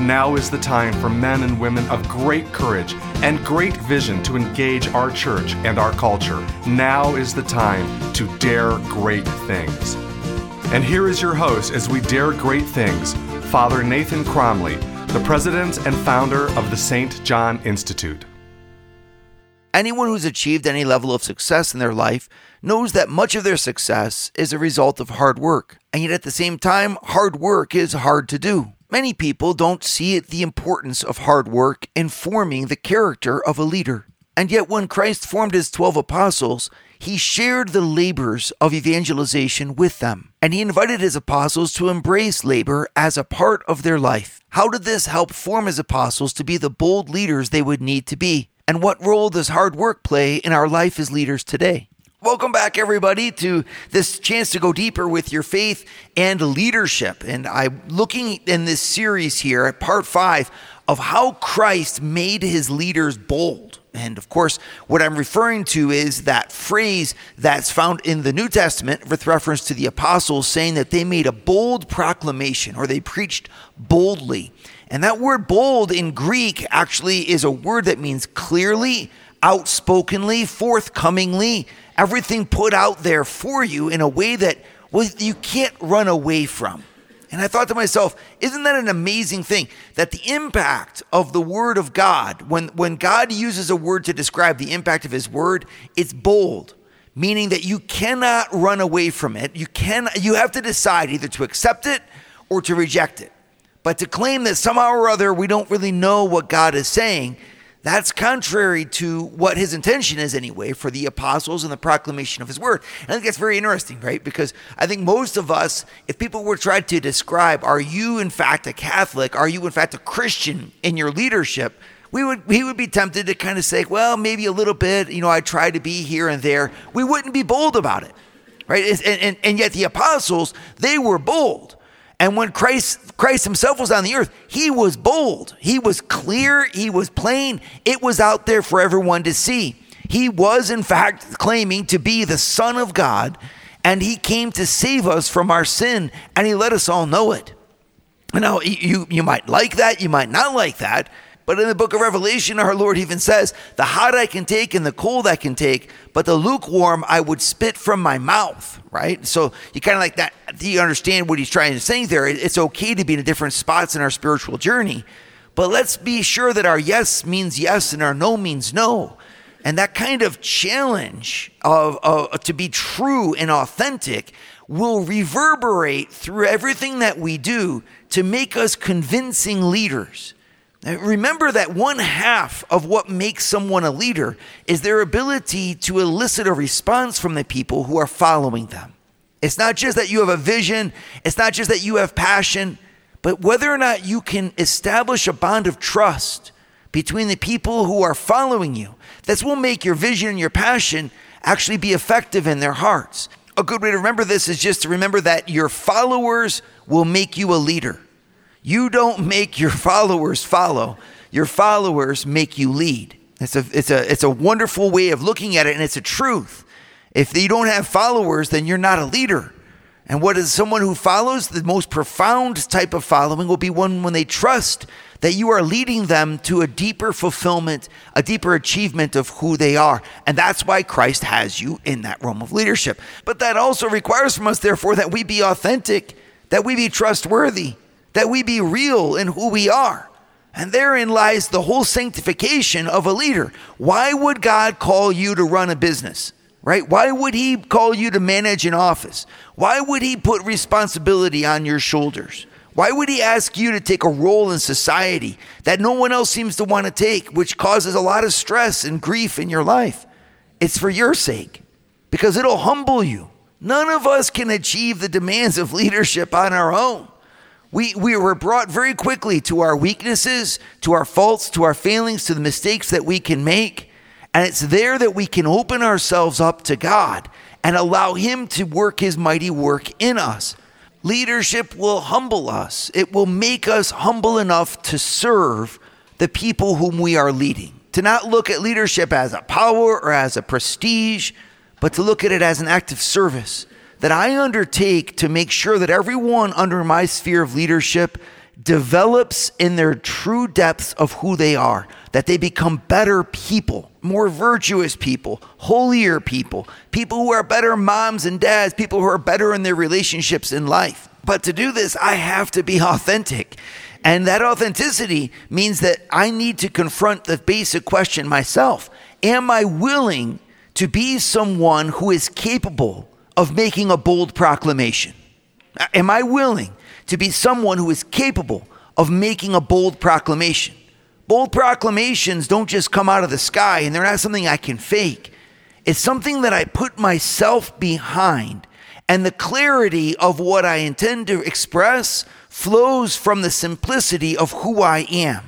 Now is the time for men and women of great courage and great vision to engage our church and our culture. Now is the time to dare great things. And here is your host as we dare great things, Father Nathan Cromly, the president and founder of the St. John Institute. Anyone who's achieved any level of success in their life knows that much of their success is a result of hard work. And yet, at the same time, hard work is hard to do. Many people don't see the importance of hard work in forming the character of a leader. And yet, when Christ formed his 12 apostles, he shared the labors of evangelization with them. And he invited his apostles to embrace labor as a part of their life. How did this help form his apostles to be the bold leaders they would need to be? And what role does hard work play in our life as leaders today? Welcome back, everybody, to this chance to go deeper with your faith and leadership. And I'm looking in this series here at part five of how Christ made his leaders bold. And of course, what I'm referring to is that phrase that's found in the New Testament with reference to the apostles saying that they made a bold proclamation or they preached boldly. And that word bold in Greek actually is a word that means clearly, outspokenly, forthcomingly, everything put out there for you in a way that well, you can't run away from. And I thought to myself, isn't that an amazing thing? That the impact of the word of God, when, when God uses a word to describe the impact of his word, it's bold, meaning that you cannot run away from it. You can you have to decide either to accept it or to reject it. But to claim that somehow or other we don't really know what God is saying, that's contrary to what his intention is anyway for the apostles and the proclamation of his word. And I think that's very interesting, right? Because I think most of us, if people were trying to describe, are you in fact a Catholic? Are you in fact a Christian in your leadership? We would we would be tempted to kind of say, well, maybe a little bit, you know, I try to be here and there. We wouldn't be bold about it. Right? And, and, and yet the apostles, they were bold. And when Christ, Christ himself was on the earth, he was bold. He was clear. He was plain. It was out there for everyone to see. He was, in fact, claiming to be the Son of God, and he came to save us from our sin, and he let us all know it. Now, you, you might like that, you might not like that, but in the book of Revelation, our Lord even says, The hot I can take and the cold I can take, but the lukewarm I would spit from my mouth, right? So you kind of like that. Do you understand what he's trying to say there? It's okay to be in different spots in our spiritual journey, but let's be sure that our yes means yes and our no means no. And that kind of challenge of, of to be true and authentic will reverberate through everything that we do to make us convincing leaders Remember that one half of what makes someone a leader is their ability to elicit a response from the people who are following them. It's not just that you have a vision, it's not just that you have passion, but whether or not you can establish a bond of trust between the people who are following you. This will make your vision and your passion actually be effective in their hearts. A good way to remember this is just to remember that your followers will make you a leader. You don't make your followers follow. Your followers make you lead. It's a, it's a, it's a wonderful way of looking at it, and it's a truth. If you don't have followers, then you're not a leader. And what is someone who follows? The most profound type of following will be one when they trust that you are leading them to a deeper fulfillment, a deeper achievement of who they are. And that's why Christ has you in that realm of leadership. But that also requires from us, therefore, that we be authentic, that we be trustworthy, that we be real in who we are. And therein lies the whole sanctification of a leader. Why would God call you to run a business? Right? Why would He call you to manage an office? Why would He put responsibility on your shoulders? Why would He ask you to take a role in society that no one else seems to want to take, which causes a lot of stress and grief in your life? It's for your sake, because it'll humble you. None of us can achieve the demands of leadership on our own. We, we were brought very quickly to our weaknesses, to our faults, to our failings, to the mistakes that we can make. And it's there that we can open ourselves up to God and allow Him to work His mighty work in us. Leadership will humble us, it will make us humble enough to serve the people whom we are leading. To not look at leadership as a power or as a prestige, but to look at it as an act of service that I undertake to make sure that everyone under my sphere of leadership develops in their true depths of who they are, that they become better people, more virtuous people, holier people, people who are better moms and dads, people who are better in their relationships in life. But to do this, I have to be authentic. And that authenticity means that I need to confront the basic question myself Am I willing to be someone who is capable of making a bold proclamation? Am I willing to be someone who is capable of making a bold proclamation? Bold proclamations don't just come out of the sky and they're not something I can fake. It's something that I put myself behind, and the clarity of what I intend to express flows from the simplicity of who I am.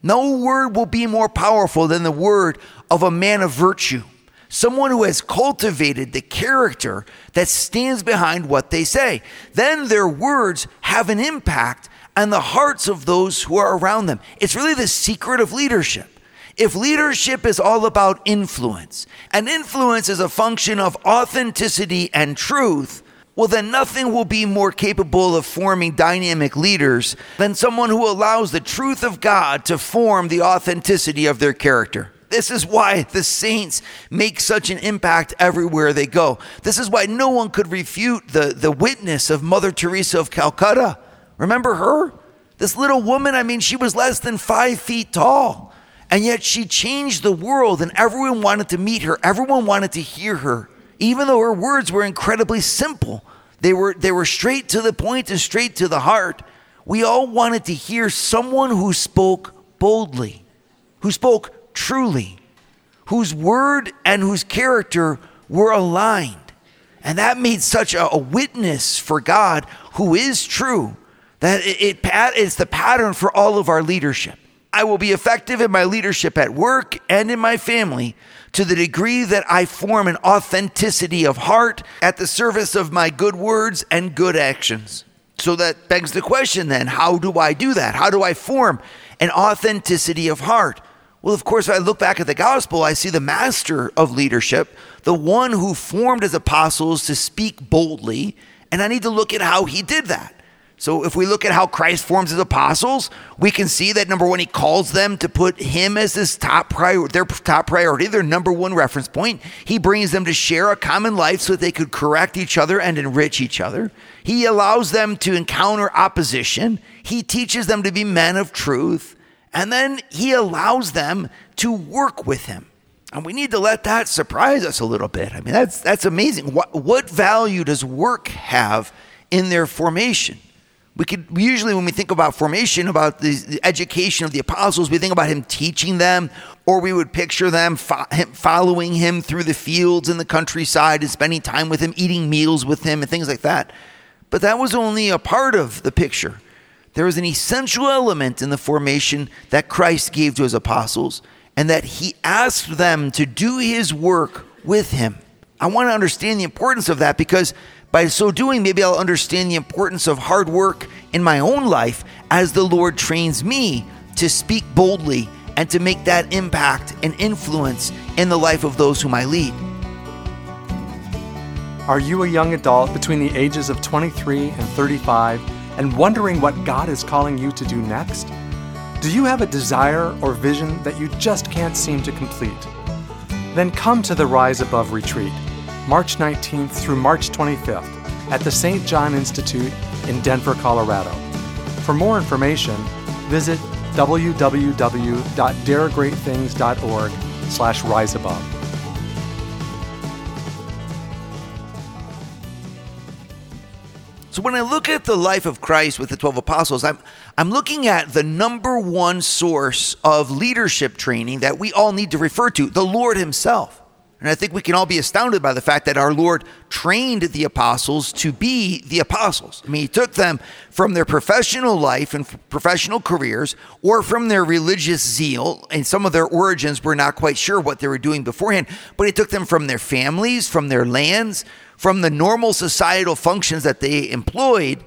No word will be more powerful than the word of a man of virtue someone who has cultivated the character that stands behind what they say. Then their words have an impact on the hearts of those who are around them. It's really the secret of leadership. If leadership is all about influence, and influence is a function of authenticity and truth, well, then nothing will be more capable of forming dynamic leaders than someone who allows the truth of God to form the authenticity of their character. This is why the saints make such an impact everywhere they go. This is why no one could refute the, the witness of Mother Teresa of Calcutta. Remember her? This little woman, I mean, she was less than five feet tall. And yet she changed the world, and everyone wanted to meet her. Everyone wanted to hear her, even though her words were incredibly simple. They were, they were straight to the point and straight to the heart. We all wanted to hear someone who spoke boldly, who spoke truly, whose word and whose character were aligned. And that made such a, witness for God who is true that it, it, it's the pattern for all of our leadership. I will be effective in my leadership at work and in my family to the degree that I form an authenticity of heart at the service of my good words and good actions. So that begs the question then how do I do that? How do I form an authenticity of heart? Well, of course, if I look back at the gospel, I see the master of leadership, the one who formed his apostles to speak boldly, and I need to look at how he did that. So, if we look at how Christ forms his apostles, we can see that number one, he calls them to put him as his top priority, their top priority, their number one reference point. He brings them to share a common life so that they could correct each other and enrich each other. He allows them to encounter opposition. He teaches them to be men of truth. And then he allows them to work with him. And we need to let that surprise us a little bit. I mean, that's, that's amazing. What, what value does work have in their formation? We could usually, when we think about formation, about the, the, education of the apostles, we think about him teaching them, or we would picture them fo- him following him through the fields and the countryside and spending time with him, eating meals with him, and things like that. But that was only a part of the picture. There was an essential element in the formation that Christ gave to his apostles, and that he asked them to do his work with him. I want to understand the importance of that because by so doing, maybe I'll understand the importance of hard work in my own life as the Lord trains me to speak boldly and to make that impact and influence in the life of those whom I lead. Are you a young adult between the ages of 23 and 35? And wondering what God is calling you to do next? Do you have a desire or vision that you just can't seem to complete? Then come to the Rise Above Retreat, March 19th through March 25th at the St. John Institute in Denver, Colorado. For more information, visit www.daregreatthings.org slash riseabove. So when I look at the life of Christ with the 12 apostles, I'm I'm looking at the number one source of leadership training that we all need to refer to, the Lord himself. And I think we can all be astounded by the fact that our Lord trained the apostles to be the apostles. I mean, He took them from their professional life and professional careers or from their religious zeal. And some of their origins were not quite sure what they were doing beforehand, but He took them from their families, from their lands, from the normal societal functions that they employed,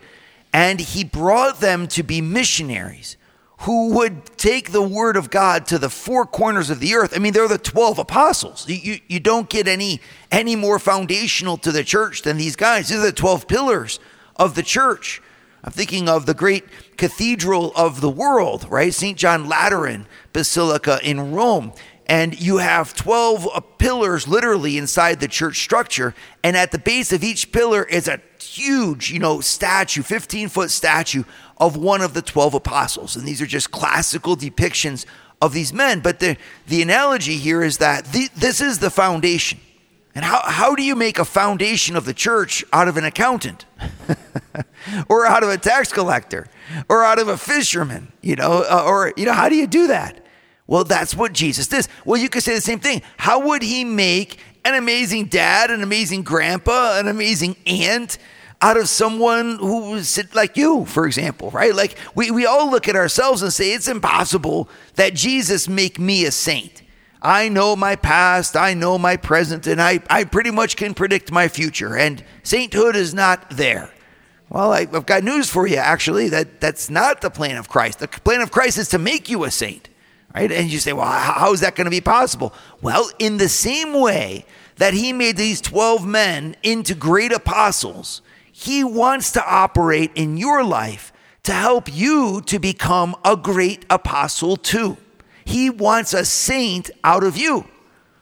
and He brought them to be missionaries who would take the word of God to the four corners of the earth. I mean, they're the 12 apostles. You, you, you, don't get any, any more foundational to the church than these guys. These are the 12 pillars of the church. I'm thinking of the great cathedral of the world, right? St. John Lateran Basilica in Rome. And you have 12 uh, pillars literally inside the church structure. And at the base of each pillar is a huge, you know, statue, 15 foot statue of one of the 12 apostles. And these are just classical depictions of these men. But the, the analogy here is that the, this is the foundation. And how, how do you make a foundation of the church out of an accountant or out of a tax collector or out of a fisherman? You know, uh, or, you know, how do you do that? Well, that's what Jesus did. Well, you could say the same thing. How would he make an amazing dad, an amazing grandpa, an amazing aunt, out of someone who's like you, for example, right? Like we, we all look at ourselves and say, it's impossible that Jesus make me a saint. I know my past, I know my present, and I, I pretty much can predict my future, and sainthood is not there. Well, I, have got news for you, actually, that that's not the plan of Christ. The plan of Christ is to make you a saint, right? And you say, well, how is that going to be possible? Well, in the same way that he made these 12 men into great apostles, he wants to operate in your life to help you to become a great apostle too. He wants a saint out of you.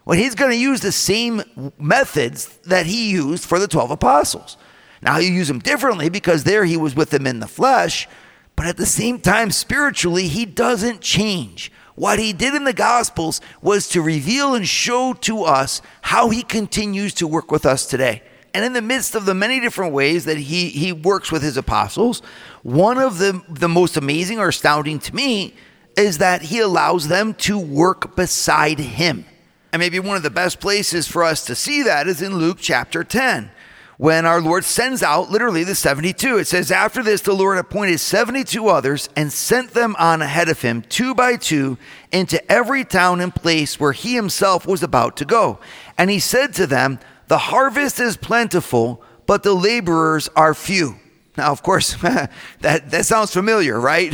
Well, he's going to use the same methods that he used for the 12 apostles. Now, he use them differently because there he was with them in the flesh, but at the same time, spiritually, he doesn't change. What he did in the Gospels was to reveal and show to us how he continues to work with us today. And in the midst of the many different ways that he, he works with his apostles, one of the, the most amazing or astounding to me is that he allows them to work beside him. And maybe one of the best places for us to see that is in Luke chapter 10, when our Lord sends out literally the 72. It says, After this, the Lord appointed 72 others and sent them on ahead of him, two by two, into every town and place where he himself was about to go. And he said to them, the harvest is plentiful, but the laborers are few. Now, of course, that, that sounds familiar, right?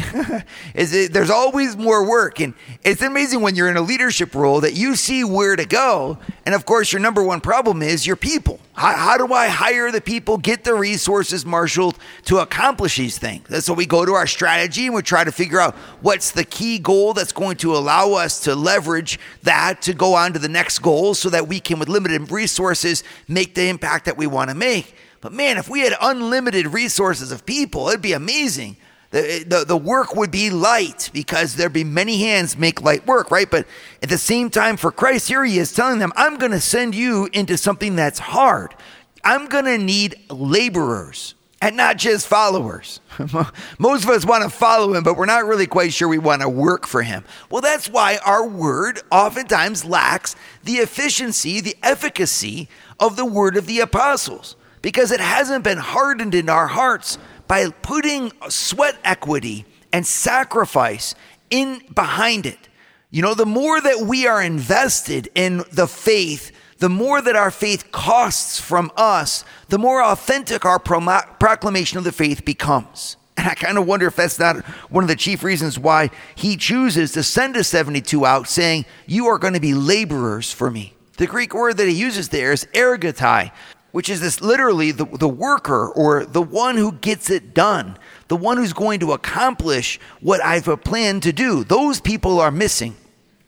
Is it, there's always more work. And it's amazing when you're in a leadership role that you see where to go. And of course, your number one problem is your people. How, how do I hire the people, get the resources marshaled to accomplish these things? That's so we go to our strategy and we try to figure out what's the key goal that's going to allow us to leverage that to go on to the next goal so that we can, with limited resources, make the impact that we want to make. But man, if we had unlimited resources of people, it'd be amazing. The, the, the work would be light because there'd be many hands make light work, right? But at the same time, for Christ, here he is telling them, I'm going to send you into something that's hard. I'm going to need laborers and not just followers. Most of us want to follow him, but we're not really quite sure we want to work for him. Well, that's why our word oftentimes lacks the efficiency, the efficacy of the word of the apostles because it hasn't been hardened in our hearts by putting sweat equity and sacrifice in behind it. You know, the more that we are invested in the faith, the more that our faith costs from us, the more authentic our proclamation of the faith becomes. And I kind of wonder if that's not one of the chief reasons why he chooses to send a 72 out saying, You are going to be laborers for me. The Greek word that he uses there is ergatai, which is this literally the, the worker or the one who gets it done, the one who's going to accomplish what I've planned to do. Those people are missing.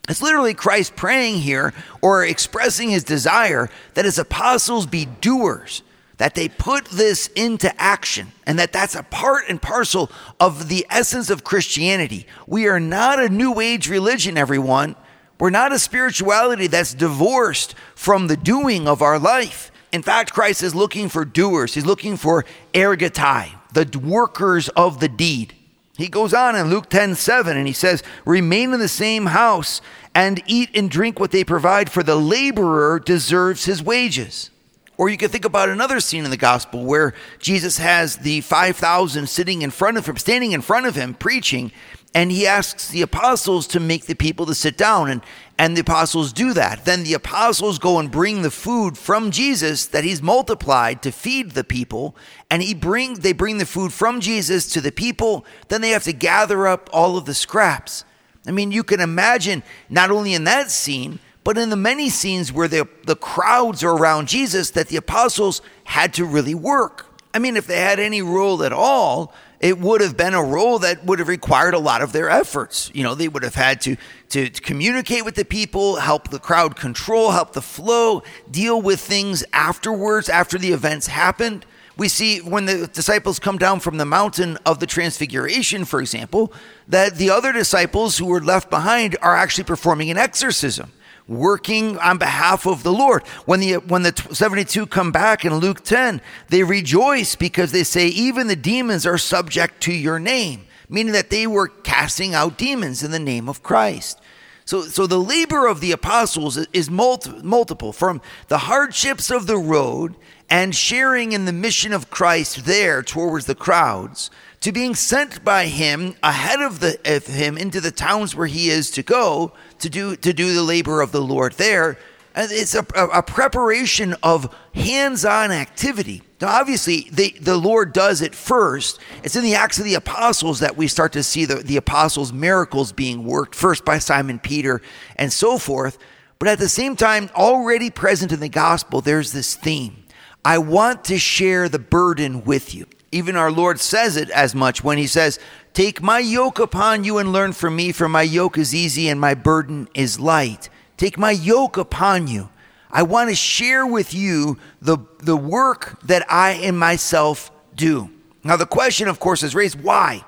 It's literally Christ praying here or expressing his desire that his apostles be doers, that they put this into action, and that that's a part and parcel of the essence of Christianity. We are not a new age religion, everyone. We're not a spirituality that's divorced from the doing of our life. In fact, Christ is looking for doers. He's looking for ergatai, the workers of the deed. He goes on in Luke 10 7, and he says, Remain in the same house and eat and drink what they provide, for the laborer deserves his wages. Or you could think about another scene in the gospel where Jesus has the 5,000 sitting in front of him, standing in front of him, preaching, and he asks the apostles to make the people to sit down and and the apostles do that. Then the apostles go and bring the food from Jesus that he's multiplied to feed the people. And he bring they bring the food from Jesus to the people. Then they have to gather up all of the scraps. I mean you can imagine not only in that scene but in the many scenes where the, the crowds are around Jesus that the apostles had to really work. I mean if they had any role at all it would have been a role that would have required a lot of their efforts. You know, they would have had to, to, to, communicate with the people, help the crowd control, help the flow, deal with things afterwards, after the events happened. We see when the disciples come down from the mountain of the transfiguration, for example, that the other disciples who were left behind are actually performing an exorcism working on behalf of the Lord. When the when the 72 come back in Luke 10, they rejoice because they say even the demons are subject to your name, meaning that they were casting out demons in the name of Christ. So, so the labor of the apostles is multi, multiple from the hardships of the road and sharing in the mission of Christ there towards the crowds to being sent by him ahead of, the, of him into the towns where he is to go to do, to do the labor of the Lord there. It's a, a preparation of hands on activity. Now, obviously, the, the Lord does it first. It's in the Acts of the Apostles that we start to see the, the apostles' miracles being worked, first by Simon Peter and so forth. But at the same time, already present in the gospel, there's this theme I want to share the burden with you. Even our Lord says it as much when he says, Take my yoke upon you and learn from me, for my yoke is easy and my burden is light. Take my yoke upon you. I want to share with you the, the work that I and myself do. Now, the question, of course, is raised why?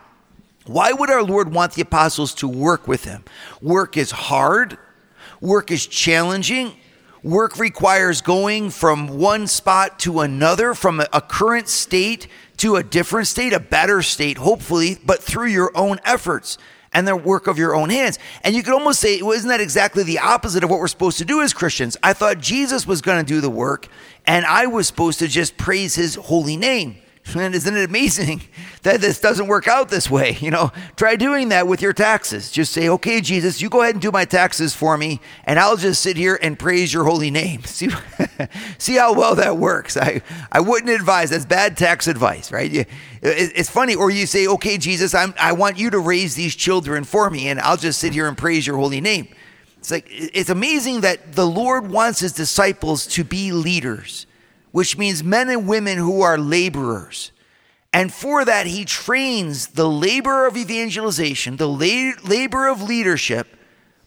Why would our Lord want the apostles to work with him? Work is hard, work is challenging, work requires going from one spot to another, from a current state to a different state, a better state, hopefully, but through your own efforts and the work of your own hands. And you could almost say, well, isn't that exactly the opposite of what we're supposed to do as Christians? I thought Jesus was going to do the work, and I was supposed to just praise his holy name. And isn't it amazing that this doesn't work out this way? You know, try doing that with your taxes. Just say, okay, Jesus, you go ahead and do my taxes for me, and I'll just sit here and praise your holy name. See, see how well that works. I, I wouldn't advise. That's bad tax advice, right? You, it's funny. Or you say, okay, Jesus, I'm, I want you to raise these children for me, and I'll just sit here and praise your holy name. It's like, it's amazing that the Lord wants his disciples to be leaders which means men and women who are laborers. And for that, he trains the labor of evangelization, the labor of leadership,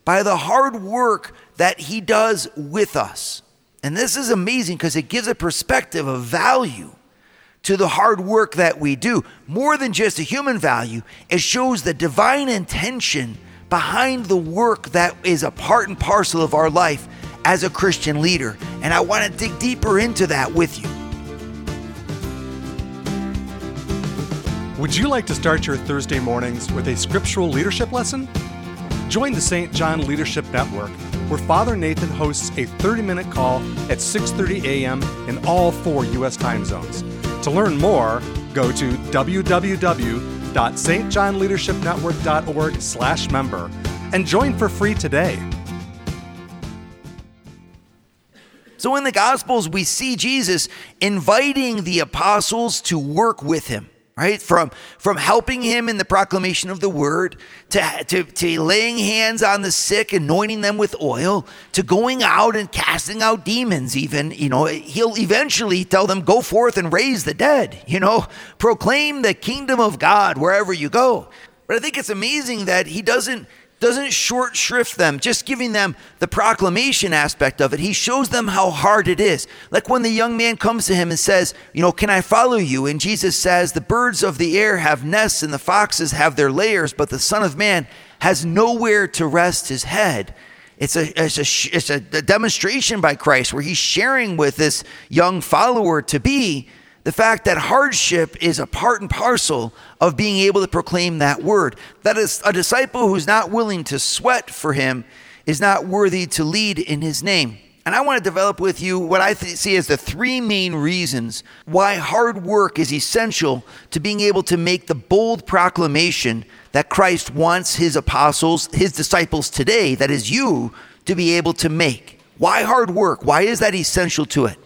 by the hard work that he does with us. And this is amazing because it gives a perspective of value to the hard work that we do. More than just a human value, it shows the divine intention behind the work that is a part and parcel of our life as a Christian leader. And I want to dig deeper into that with you. Would you like to start your Thursday mornings with a scriptural leadership lesson? Join the St. John Leadership Network, where Father Nathan hosts a 30-minute call at 6:30 a.m. in all four U.S. time zones. To learn more, go to www.stjohnleadershipnetwork.org/member and join for free today. So in the Gospels, we see Jesus inviting the apostles to work with him right? From from helping him in the proclamation of the word to, to, to laying hands on the sick anointing them with oil to going out and casting out demons even you know he'll eventually tell them go forth and raise the dead you know? Proclaim the kingdom of god wherever you go. But i think it's amazing that he doesn't doesn't short shrift them, just giving them the proclamation aspect of it. He shows them how hard it is. Like when the young man comes to him and says, You know, can I follow you? And Jesus says, The birds of the air have nests and the foxes have their lairs, but the Son of Man has nowhere to rest his head. It's a, it's a, it's a demonstration by Christ where he's sharing with this young follower to be the fact that hardship is a part and parcel of being able to proclaim that word. That is, a disciple who's not willing to sweat for him is not worthy to lead in his name. And I want to develop with you what I th- see as the three main reasons why hard work is essential to being able to make the bold proclamation that Christ wants his apostles, his disciples today, that is you, to be able to make. Why hard work? Why is that essential to it?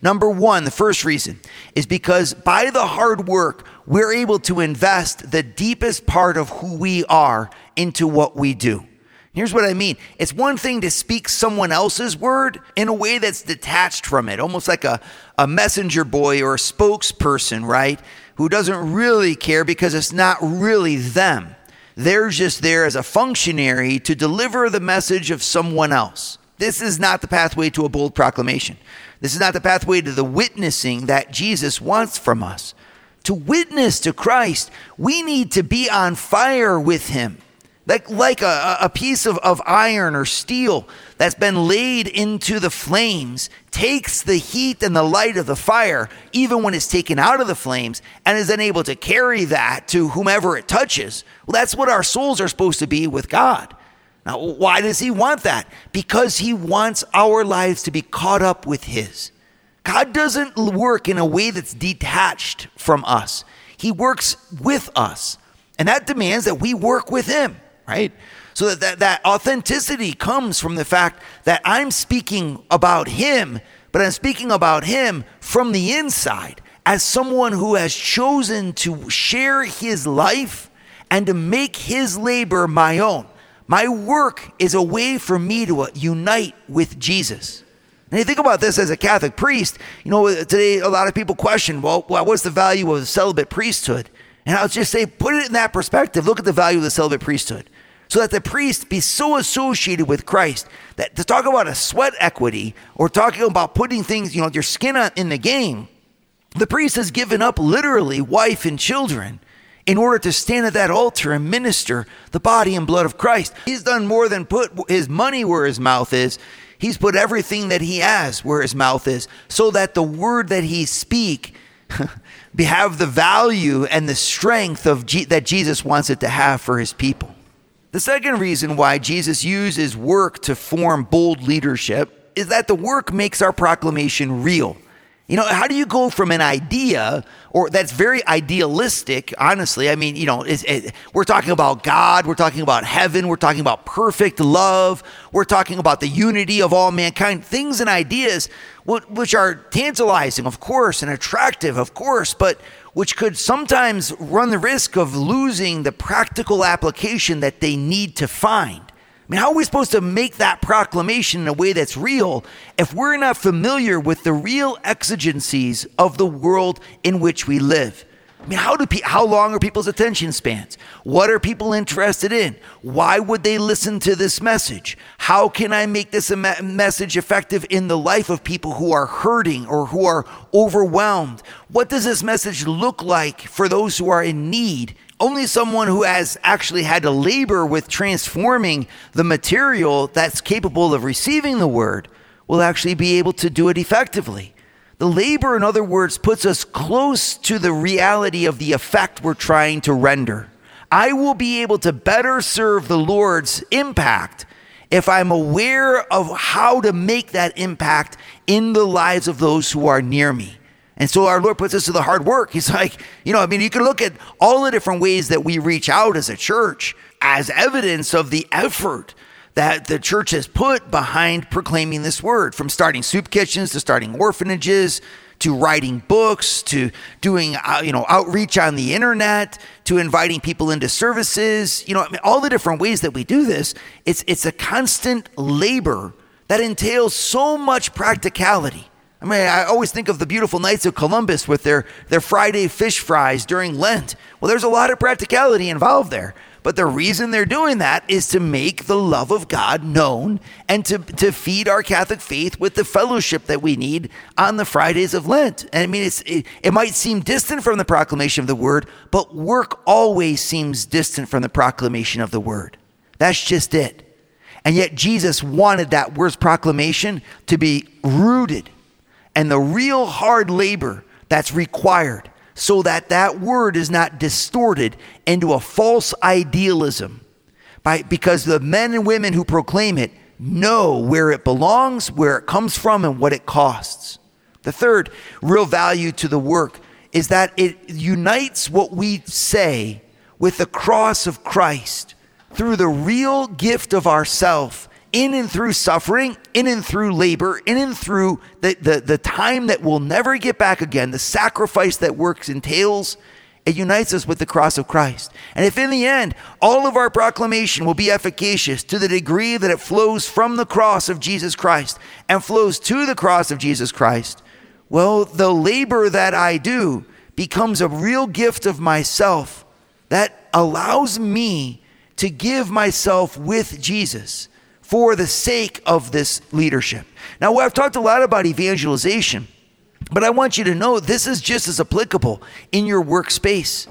Number one, the first reason is because by the hard work, we're able to invest the deepest part of who we are into what we do. Here's what I mean it's one thing to speak someone else's word in a way that's detached from it, almost like a, a messenger boy or a spokesperson, right? Who doesn't really care because it's not really them. They're just there as a functionary to deliver the message of someone else. This is not the pathway to a bold proclamation. This is not the pathway to the witnessing that Jesus wants from us. To witness to Christ, we need to be on fire with Him. Like, like a, a piece of, of iron or steel that's been laid into the flames takes the heat and the light of the fire, even when it's taken out of the flames, and is then able to carry that to whomever it touches. Well, that's what our souls are supposed to be with God. Now, why does he want that? Because he wants our lives to be caught up with his. God doesn't work in a way that's detached from us, he works with us. And that demands that we work with him, right? So that, that, that authenticity comes from the fact that I'm speaking about him, but I'm speaking about him from the inside as someone who has chosen to share his life and to make his labor my own. My work is a way for me to uh, unite with Jesus. And you think about this as a Catholic priest, you know, today a lot of people question, well, what's the value of the celibate priesthood? And I'll just say, put it in that perspective. Look at the value of the celibate priesthood. So that the priest be so associated with Christ that to talk about a sweat equity or talking about putting things, you know, your skin in the game, the priest has given up literally wife and children in order to stand at that altar and minister the body and blood of Christ. He's done more than put his money where his mouth is. He's put everything that he has where his mouth is so that the word that he speak have the value and the strength of G- that Jesus wants it to have for his people. The second reason why Jesus uses work to form bold leadership is that the work makes our proclamation real. You know, how do you go from an idea or that's very idealistic, honestly? I mean, you know, it, we're talking about God, we're talking about heaven, we're talking about perfect love, we're talking about the unity of all mankind, things and ideas which are tantalizing, of course, and attractive, of course, but which could sometimes run the risk of losing the practical application that they need to find. I mean, how are we supposed to make that proclamation in a way that's real if we're not familiar with the real exigencies of the world in which we live? I mean, how do pe- how long are people's attention spans? What are people interested in? Why would they listen to this message? How can I make this message effective in the life of people who are hurting or who are overwhelmed? What does this message look like for those who are in need only someone who has actually had to labor with transforming the material that's capable of receiving the word will actually be able to do it effectively. The labor, in other words, puts us close to the reality of the effect we're trying to render. I will be able to better serve the Lord's impact if I'm aware of how to make that impact in the lives of those who are near me. And so our Lord puts us to the hard work. He's like, you know, I mean, you can look at all the different ways that we reach out as a church as evidence of the effort that the church has put behind proclaiming this word from starting soup kitchens to starting orphanages to writing books to doing uh, you know outreach on the internet to inviting people into services you know I mean, all the different ways that we do this it's it's a constant labor that entails so much practicality I mean, I always think of the beautiful Knights of Columbus with their, their Friday fish fries during Lent. Well, there's a lot of practicality involved there. But the reason they're doing that is to make the love of God known and to, to feed our Catholic faith with the fellowship that we need on the Fridays of Lent. And I mean, it's, it, it might seem distant from the proclamation of the word, but work always seems distant from the proclamation of the word. That's just it. And yet, Jesus wanted that word's proclamation to be rooted and the real hard labor that's required so that that word is not distorted into a false idealism by because the men and women who proclaim it know where it belongs, where it comes from and what it costs. The third real value to the work is that it unites what we say with the cross of Christ through the real gift of ourself in and through suffering, in and through labor, in and through the, the, the time that we'll never get back again, the sacrifice that works entails, it unites us with the cross of Christ. And if in the end, all of our proclamation will be efficacious to the degree that it flows from the cross of Jesus Christ and flows to the cross of Jesus Christ, well, the labor that I do becomes a real gift of myself that allows me to give myself with Jesus for the sake of this leadership. Now, I've talked a lot about evangelization, but I want you to know this is just as applicable in your workspace.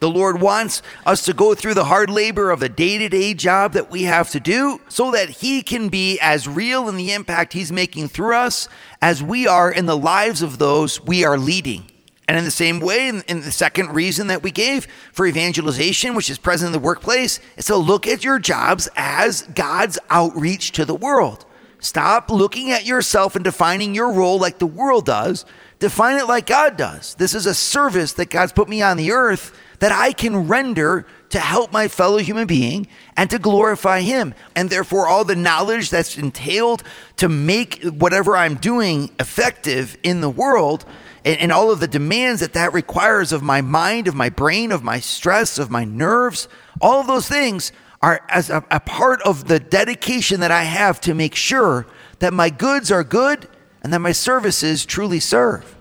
The Lord wants us to go through the hard labor of a day to day job that we have to do so that He can be as real in the impact He's making through us as we are in the lives of those we are leading. And in the same way, in, in, the second reason that we gave for evangelization, which is present in the workplace, is to look at your jobs as God's outreach to the world. Stop looking at yourself and defining your role like the world does. Define it like God does. This is a service that God's put me on the earth that I can render to help my fellow human being and to glorify Him. And therefore, all the knowledge that's entailed to make whatever I'm doing effective in the world and, and all of the demands that that requires of my mind, of my brain, of my stress, of my nerves, all of those things are as a, a part of the dedication that I have to make sure that my goods are good and that my services truly serve.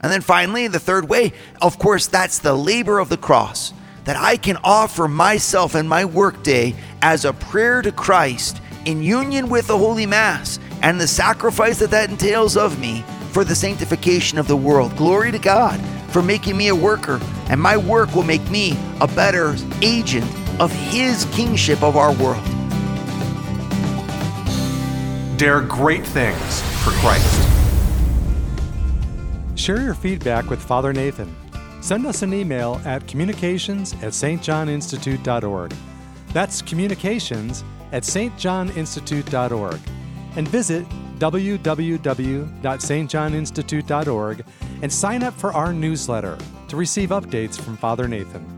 And then finally, the third way, of course, that's the labor of the cross that I can offer myself and my workday as a prayer to Christ in union with the Holy Mass and the sacrifice that that entails of me for the sanctification of the world. Glory to God for making me a worker, and my work will make me a better agent of His kingship of our world. Dare great things for Christ. Share your feedback with Father Nathan. Send us an email at communications at stjohninstitute.org. That's communications at stjohninstitute.org. And visit www.stjohninstitute.org and sign up for our newsletter to receive updates from Father Nathan.